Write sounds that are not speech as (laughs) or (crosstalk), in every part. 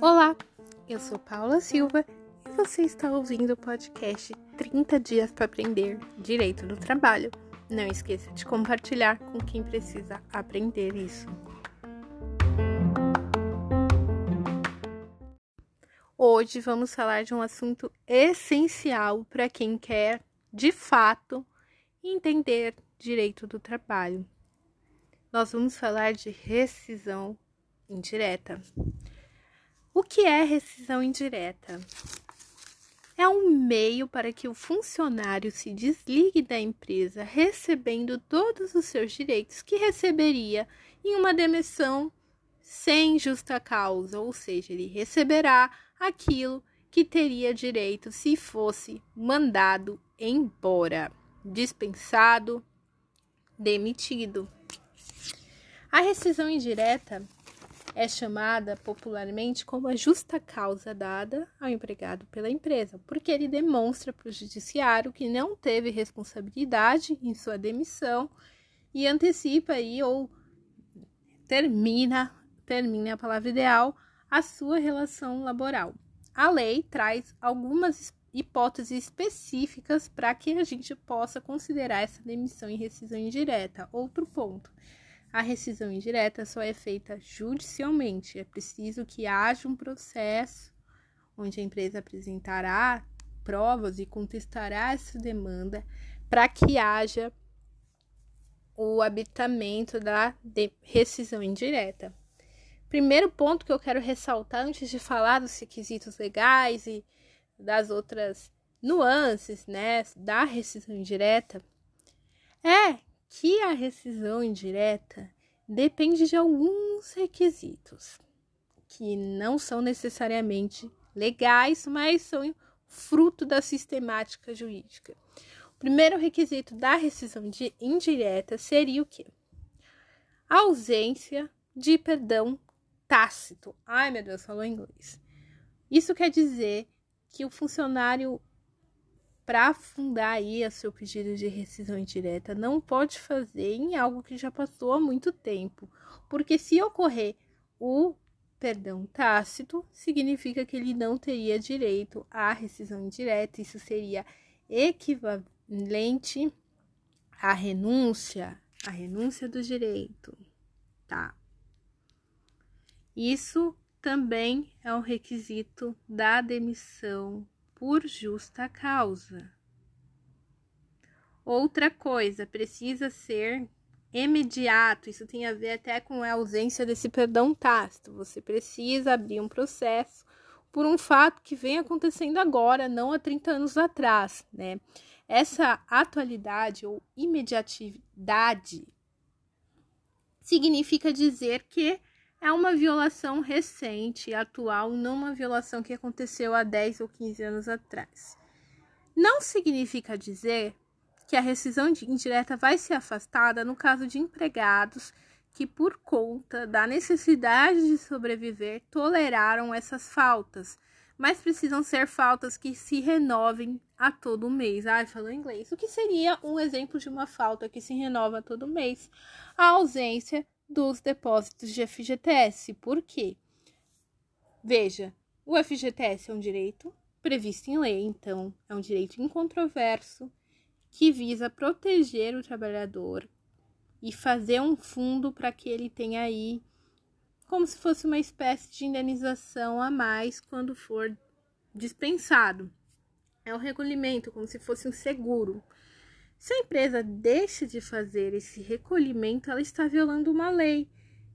Olá, eu sou Paula Silva e você está ouvindo o podcast 30 Dias para Aprender Direito do Trabalho. Não esqueça de compartilhar com quem precisa aprender isso. Hoje vamos falar de um assunto essencial para quem quer, de fato, entender direito do trabalho. Nós vamos falar de rescisão indireta. O que é rescisão indireta? É um meio para que o funcionário se desligue da empresa recebendo todos os seus direitos que receberia em uma demissão sem justa causa, ou seja, ele receberá aquilo que teria direito se fosse mandado embora, dispensado, demitido. A rescisão indireta é chamada popularmente como a justa causa dada ao empregado pela empresa, porque ele demonstra para o judiciário que não teve responsabilidade em sua demissão e antecipa aí ou termina, termina a palavra ideal, a sua relação laboral. A lei traz algumas hipóteses específicas para que a gente possa considerar essa demissão em rescisão indireta. Outro ponto. A rescisão indireta só é feita judicialmente. É preciso que haja um processo onde a empresa apresentará provas e contestará essa demanda para que haja o habitamento da rescisão indireta. Primeiro ponto que eu quero ressaltar antes de falar dos requisitos legais e das outras nuances, né, da rescisão indireta, é que a rescisão indireta depende de alguns requisitos que não são necessariamente legais, mas são fruto da sistemática jurídica. O primeiro requisito da rescisão indireta seria o quê? A ausência de perdão tácito. Ai, meu Deus, falou inglês. Isso quer dizer que o funcionário, para fundar aí a seu pedido de rescisão indireta, não pode fazer em algo que já passou há muito tempo. Porque se ocorrer o perdão tácito, significa que ele não teria direito à rescisão indireta. Isso seria equivalente à renúncia, à renúncia do direito, tá? Isso também é um requisito da demissão por justa causa. Outra coisa, precisa ser imediato. Isso tem a ver até com a ausência desse perdão tácito. Você precisa abrir um processo por um fato que vem acontecendo agora, não há 30 anos atrás, né? Essa atualidade ou imediatividade significa dizer que é uma violação recente, atual, não uma violação que aconteceu há 10 ou 15 anos atrás. Não significa dizer que a rescisão indireta vai ser afastada no caso de empregados que, por conta da necessidade de sobreviver, toleraram essas faltas, mas precisam ser faltas que se renovem a todo mês. Ai, falou inglês. O que seria um exemplo de uma falta que se renova todo mês? A ausência dos depósitos de FGTS. Por quê? Veja, o FGTS é um direito previsto em lei, então é um direito incontroverso que visa proteger o trabalhador e fazer um fundo para que ele tenha aí como se fosse uma espécie de indenização a mais quando for dispensado. É um recolhimento, como se fosse um seguro. Se a empresa deixa de fazer esse recolhimento, ela está violando uma lei.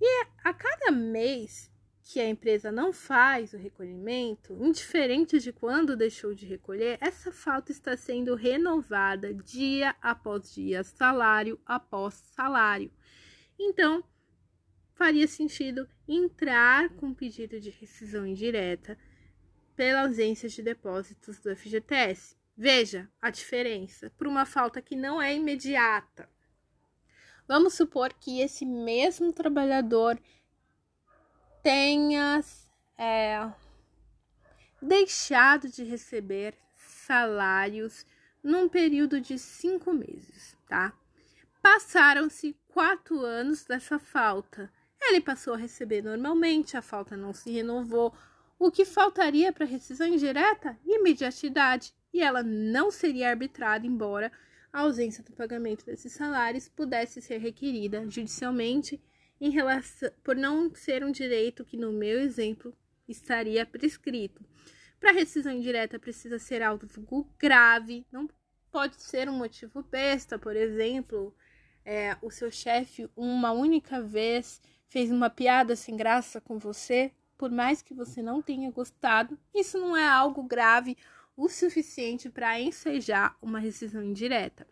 E a cada mês que a empresa não faz o recolhimento, indiferente de quando deixou de recolher, essa falta está sendo renovada dia após dia, salário após salário. Então, faria sentido entrar com pedido de rescisão indireta pela ausência de depósitos do FGTS. Veja a diferença por uma falta que não é imediata. Vamos supor que esse mesmo trabalhador tenha é, deixado de receber salários num período de cinco meses, tá? Passaram-se quatro anos dessa falta. Ele passou a receber normalmente, a falta não se renovou. O que faltaria para rescisão indireta? Imediatidade, e ela não seria arbitrada, embora a ausência do pagamento desses salários pudesse ser requerida judicialmente em relação, por não ser um direito que, no meu exemplo, estaria prescrito. Para rescisão indireta precisa ser algo grave, não pode ser um motivo besta, por exemplo, é, o seu chefe uma única vez fez uma piada sem graça com você, por mais que você não tenha gostado, isso não é algo grave o suficiente para ensejar uma rescisão indireta,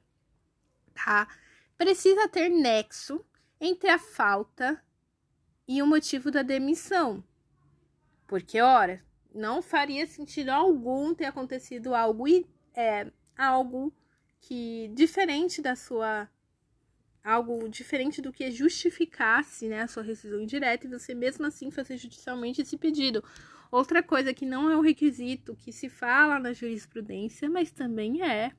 tá? Precisa ter nexo entre a falta e o motivo da demissão. Porque, ora, não faria sentido algum ter acontecido algo, é, algo que diferente da sua algo diferente do que justificasse né, a sua rescisão indireta e você mesmo assim fazer judicialmente esse pedido. Outra coisa que não é um requisito que se fala na jurisprudência, mas também é,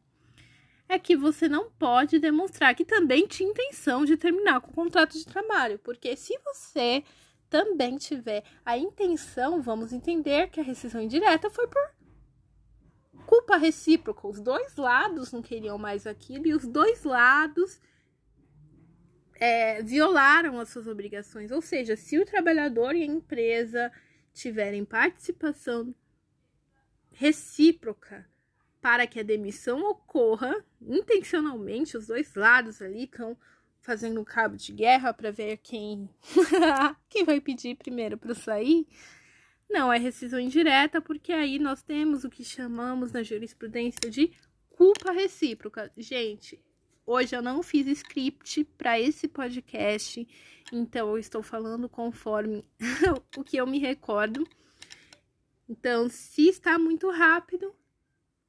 é que você não pode demonstrar que também tinha intenção de terminar com o contrato de trabalho, porque se você também tiver a intenção, vamos entender que a rescisão indireta foi por culpa recíproca. Os dois lados não queriam mais aquilo e os dois lados é, violaram as suas obrigações. Ou seja, se o trabalhador e a empresa tiverem participação recíproca para que a demissão ocorra intencionalmente, os dois lados ali estão fazendo um cabo de guerra para ver quem (laughs) quem vai pedir primeiro para sair. Não é rescisão indireta, porque aí nós temos o que chamamos na jurisprudência de culpa recíproca. Gente, Hoje eu não fiz script para esse podcast, então eu estou falando conforme (laughs) o que eu me recordo. Então, se está muito rápido,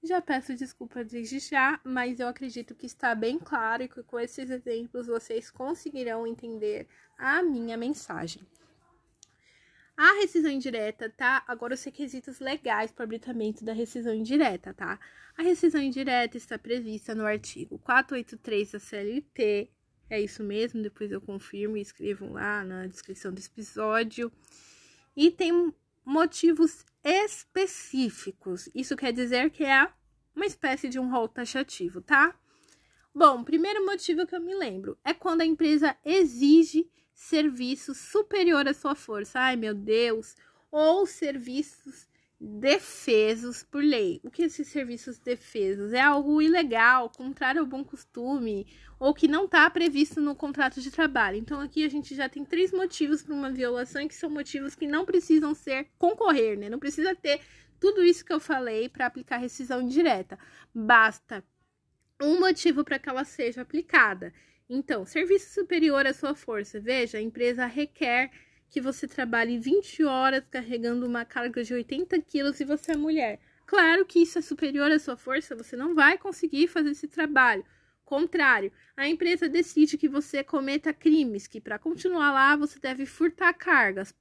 já peço desculpa desde já, mas eu acredito que está bem claro e que com esses exemplos vocês conseguirão entender a minha mensagem. A rescisão indireta, tá? Agora os requisitos legais para o habilitamento da rescisão indireta, tá? A rescisão indireta está prevista no artigo 483 da CLT. É isso mesmo, depois eu confirmo e escrevam lá na descrição desse episódio. E tem motivos específicos. Isso quer dizer que é uma espécie de um rol taxativo, tá? Bom, primeiro motivo que eu me lembro é quando a empresa exige serviço superior à sua força. Ai, meu Deus! Ou serviços defesos por lei. O que esses serviços defesos? É algo ilegal, contrário ao bom costume, ou que não está previsto no contrato de trabalho. Então, aqui a gente já tem três motivos para uma violação, que são motivos que não precisam ser concorrer, né? Não precisa ter tudo isso que eu falei para aplicar rescisão indireta. Basta um motivo para que ela seja aplicada. Então, serviço superior à sua força. Veja, a empresa requer que você trabalhe 20 horas carregando uma carga de 80 quilos e você é mulher. Claro que isso é superior à sua força, você não vai conseguir fazer esse trabalho. Contrário, a empresa decide que você cometa crimes, que para continuar lá você deve furtar cargas.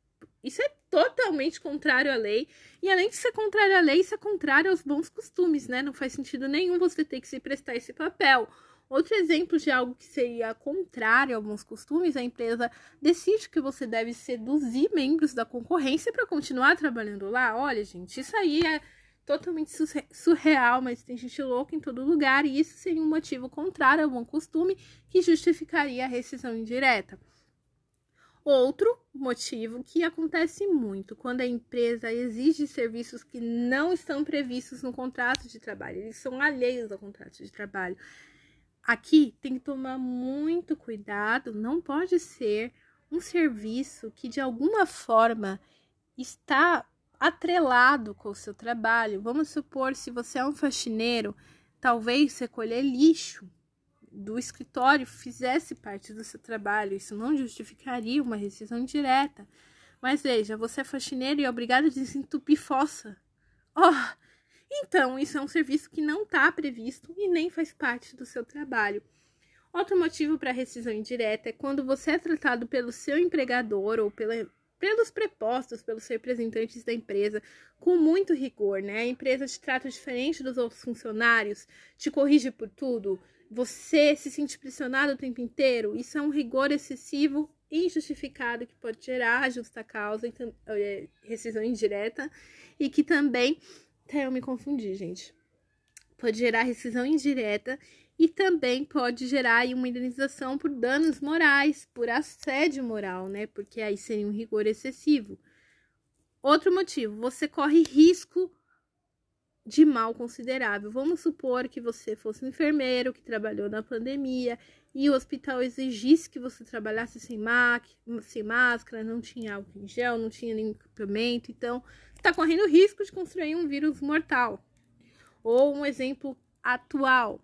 Isso é totalmente contrário à lei. E além de ser contrário à lei, isso é contrário aos bons costumes, né? Não faz sentido nenhum você ter que se prestar esse papel. Outro exemplo de algo que seria contrário a alguns costumes, a empresa decide que você deve seduzir membros da concorrência para continuar trabalhando lá. Olha, gente, isso aí é totalmente surreal, mas tem gente louca em todo lugar e isso seria um motivo contrário a algum costume que justificaria a rescisão indireta. Outro motivo que acontece muito quando a empresa exige serviços que não estão previstos no contrato de trabalho, eles são alheios ao contrato de trabalho. Aqui tem que tomar muito cuidado, não pode ser um serviço que de alguma forma está atrelado com o seu trabalho. Vamos supor, se você é um faxineiro, talvez recolher lixo do escritório fizesse parte do seu trabalho. Isso não justificaria uma rescisão direta. Mas veja, você é faxineiro e é obrigado a desentupir fossa. Oh, então, isso é um serviço que não está previsto e nem faz parte do seu trabalho. Outro motivo para rescisão indireta é quando você é tratado pelo seu empregador ou pela, pelos prepostos, pelos representantes da empresa, com muito rigor, né? A empresa te trata diferente dos outros funcionários, te corrige por tudo, você se sente pressionado o tempo inteiro, isso é um rigor excessivo injustificado que pode gerar justa causa, é, rescisão indireta, e que também, até eu me confundi, gente, pode gerar rescisão indireta e também pode gerar uma indenização por danos morais, por assédio moral, né? Porque aí seria um rigor excessivo. Outro motivo, você corre risco de mal considerável. Vamos supor que você fosse um enfermeiro que trabalhou na pandemia e o hospital exigisse que você trabalhasse sem, sem máscara, não tinha álcool em gel, não tinha nenhum equipamento, então está correndo risco de construir um vírus mortal. Ou um exemplo atual: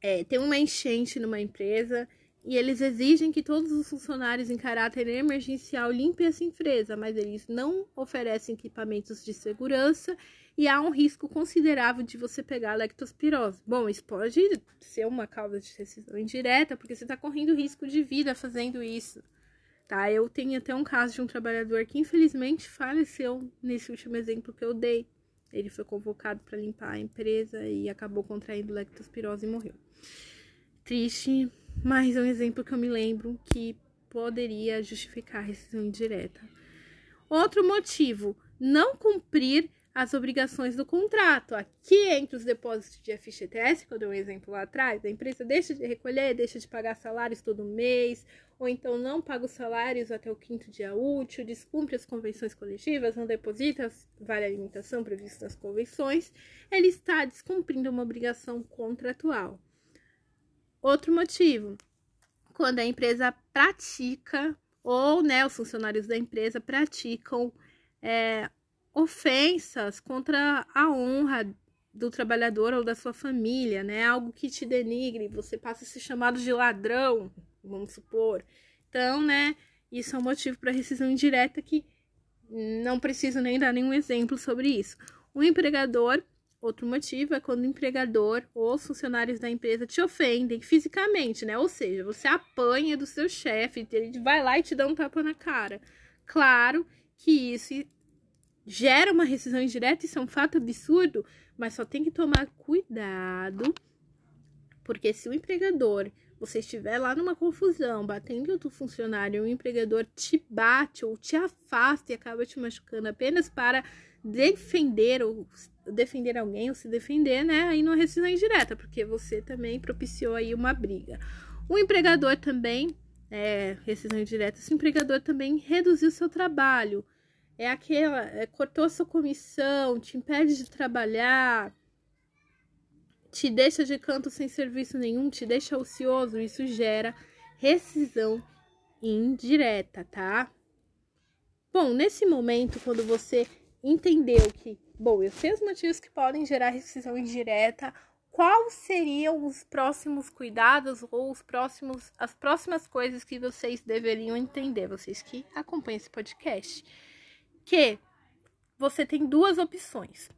é, tem uma enchente numa empresa e eles exigem que todos os funcionários em caráter emergencial limpem essa empresa, mas eles não oferecem equipamentos de segurança e há um risco considerável de você pegar a lectospirose. Bom, isso pode ser uma causa de rescisão indireta, porque você está correndo risco de vida fazendo isso. Tá? Eu tenho até um caso de um trabalhador que infelizmente faleceu nesse último exemplo que eu dei. Ele foi convocado para limpar a empresa e acabou contraindo lectospirose e morreu. Triste, mas é um exemplo que eu me lembro que poderia justificar a rescisão indireta. Outro motivo, não cumprir as obrigações do contrato. Aqui entre os depósitos de FGTS, que eu dei um exemplo lá atrás, a empresa deixa de recolher, deixa de pagar salários todo mês, ou então não paga os salários até o quinto dia útil, descumpre as convenções coletivas, não deposita vale alimentação prevista nas convenções, ele está descumprindo uma obrigação contratual. Outro motivo, quando a empresa pratica, ou né, os funcionários da empresa praticam é, ofensas contra a honra do trabalhador ou da sua família, né? Algo que te denigre, você passa a ser chamado de ladrão, vamos supor. Então, né, isso é um motivo para rescisão indireta que não preciso nem dar nenhum exemplo sobre isso. O empregador Outro motivo é quando o empregador ou os funcionários da empresa te ofendem fisicamente, né? Ou seja, você apanha do seu chefe, ele vai lá e te dá um tapa na cara. Claro que isso gera uma rescisão indireta, isso é um fato absurdo, mas só tem que tomar cuidado, porque se o empregador, você estiver lá numa confusão, batendo outro funcionário, o empregador te bate ou te afasta e acaba te machucando apenas para defender ou defender alguém ou se defender, né? Aí não é rescisão indireta, porque você também propiciou aí uma briga. O empregador também, é, rescisão indireta, se o empregador também reduziu seu trabalho, é aquela, é, cortou sua comissão, te impede de trabalhar, te deixa de canto sem serviço nenhum, te deixa ocioso, isso gera rescisão indireta, tá? Bom, nesse momento, quando você entendeu que, bom, eu sei os motivos que podem gerar rescisão indireta, quais seriam os próximos cuidados ou os próximos, as próximas coisas que vocês deveriam entender, vocês que acompanham esse podcast? Que você tem duas opções.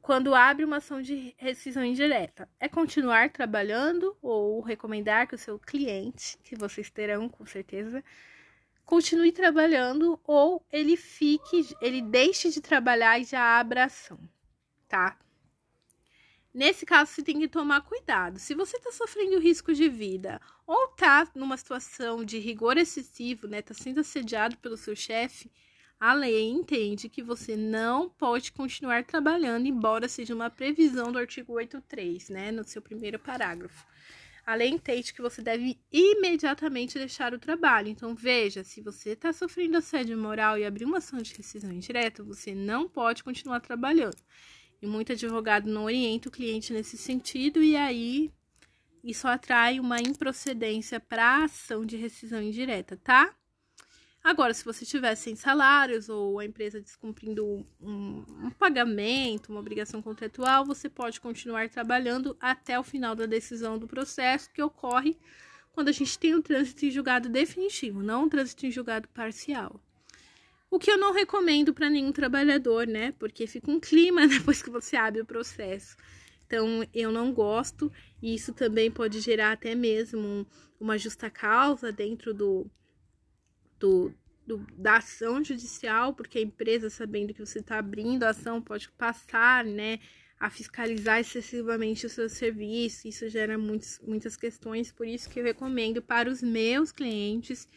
Quando abre uma ação de rescisão indireta, é continuar trabalhando ou recomendar que o seu cliente, que vocês terão com certeza, continue trabalhando ou ele fique, ele deixe de trabalhar e já abra ação, tá? Nesse caso, você tem que tomar cuidado. Se você está sofrendo risco de vida ou está numa situação de rigor excessivo, né, está sendo assediado pelo seu chefe, a lei entende que você não pode continuar trabalhando, embora seja uma previsão do artigo 83, né, no seu primeiro parágrafo. A lei entende que você deve imediatamente deixar o trabalho. Então, veja, se você está sofrendo assédio moral e abrir uma ação de rescisão indireta, você não pode continuar trabalhando. E muito advogado não orienta o cliente nesse sentido, e aí isso atrai uma improcedência para a ação de rescisão indireta, tá? Agora, se você tiver sem salários ou a empresa descumprindo um, um, pagamento, uma obrigação contratual, você pode continuar trabalhando até o final da decisão do processo, que ocorre quando a gente tem um trânsito em julgado definitivo, não um trânsito em julgado parcial. O que eu não recomendo para nenhum trabalhador, né? Porque fica um clima (laughs) depois que você abre o processo. Então, eu não gosto, e isso também pode gerar até mesmo uma justa causa dentro do, do, da ação judicial, porque a empresa, sabendo que você está abrindo a ação, pode passar, né, a fiscalizar excessivamente o seu serviço. Isso gera muitos, muitas questões, por isso que eu recomendo para os meus clientes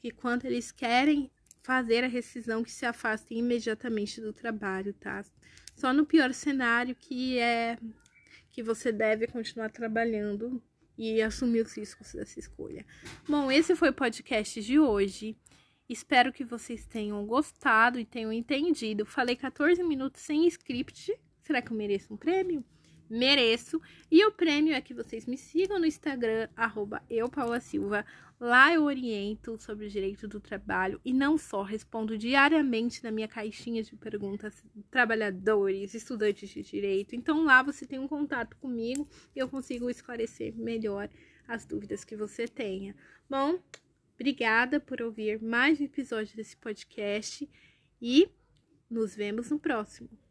que quando eles querem fazer a rescisão que se afastem imediatamente do trabalho, tá? Só no pior cenário que é que você deve continuar trabalhando e assumir os riscos dessa escolha. Bom, esse foi o podcast de hoje. Espero que vocês tenham gostado e tenham entendido. Falei 14 minutos sem script. Será que eu mereço um prêmio? Mereço. E o prêmio é que vocês me sigam no Instagram, arroba. Lá eu oriento sobre o direito do trabalho e não só, respondo diariamente na minha caixinha de perguntas trabalhadores, estudantes de direito. Então lá você tem um contato comigo e eu consigo esclarecer melhor as dúvidas que você tenha. Bom, obrigada por ouvir mais um episódio desse podcast e nos vemos no próximo.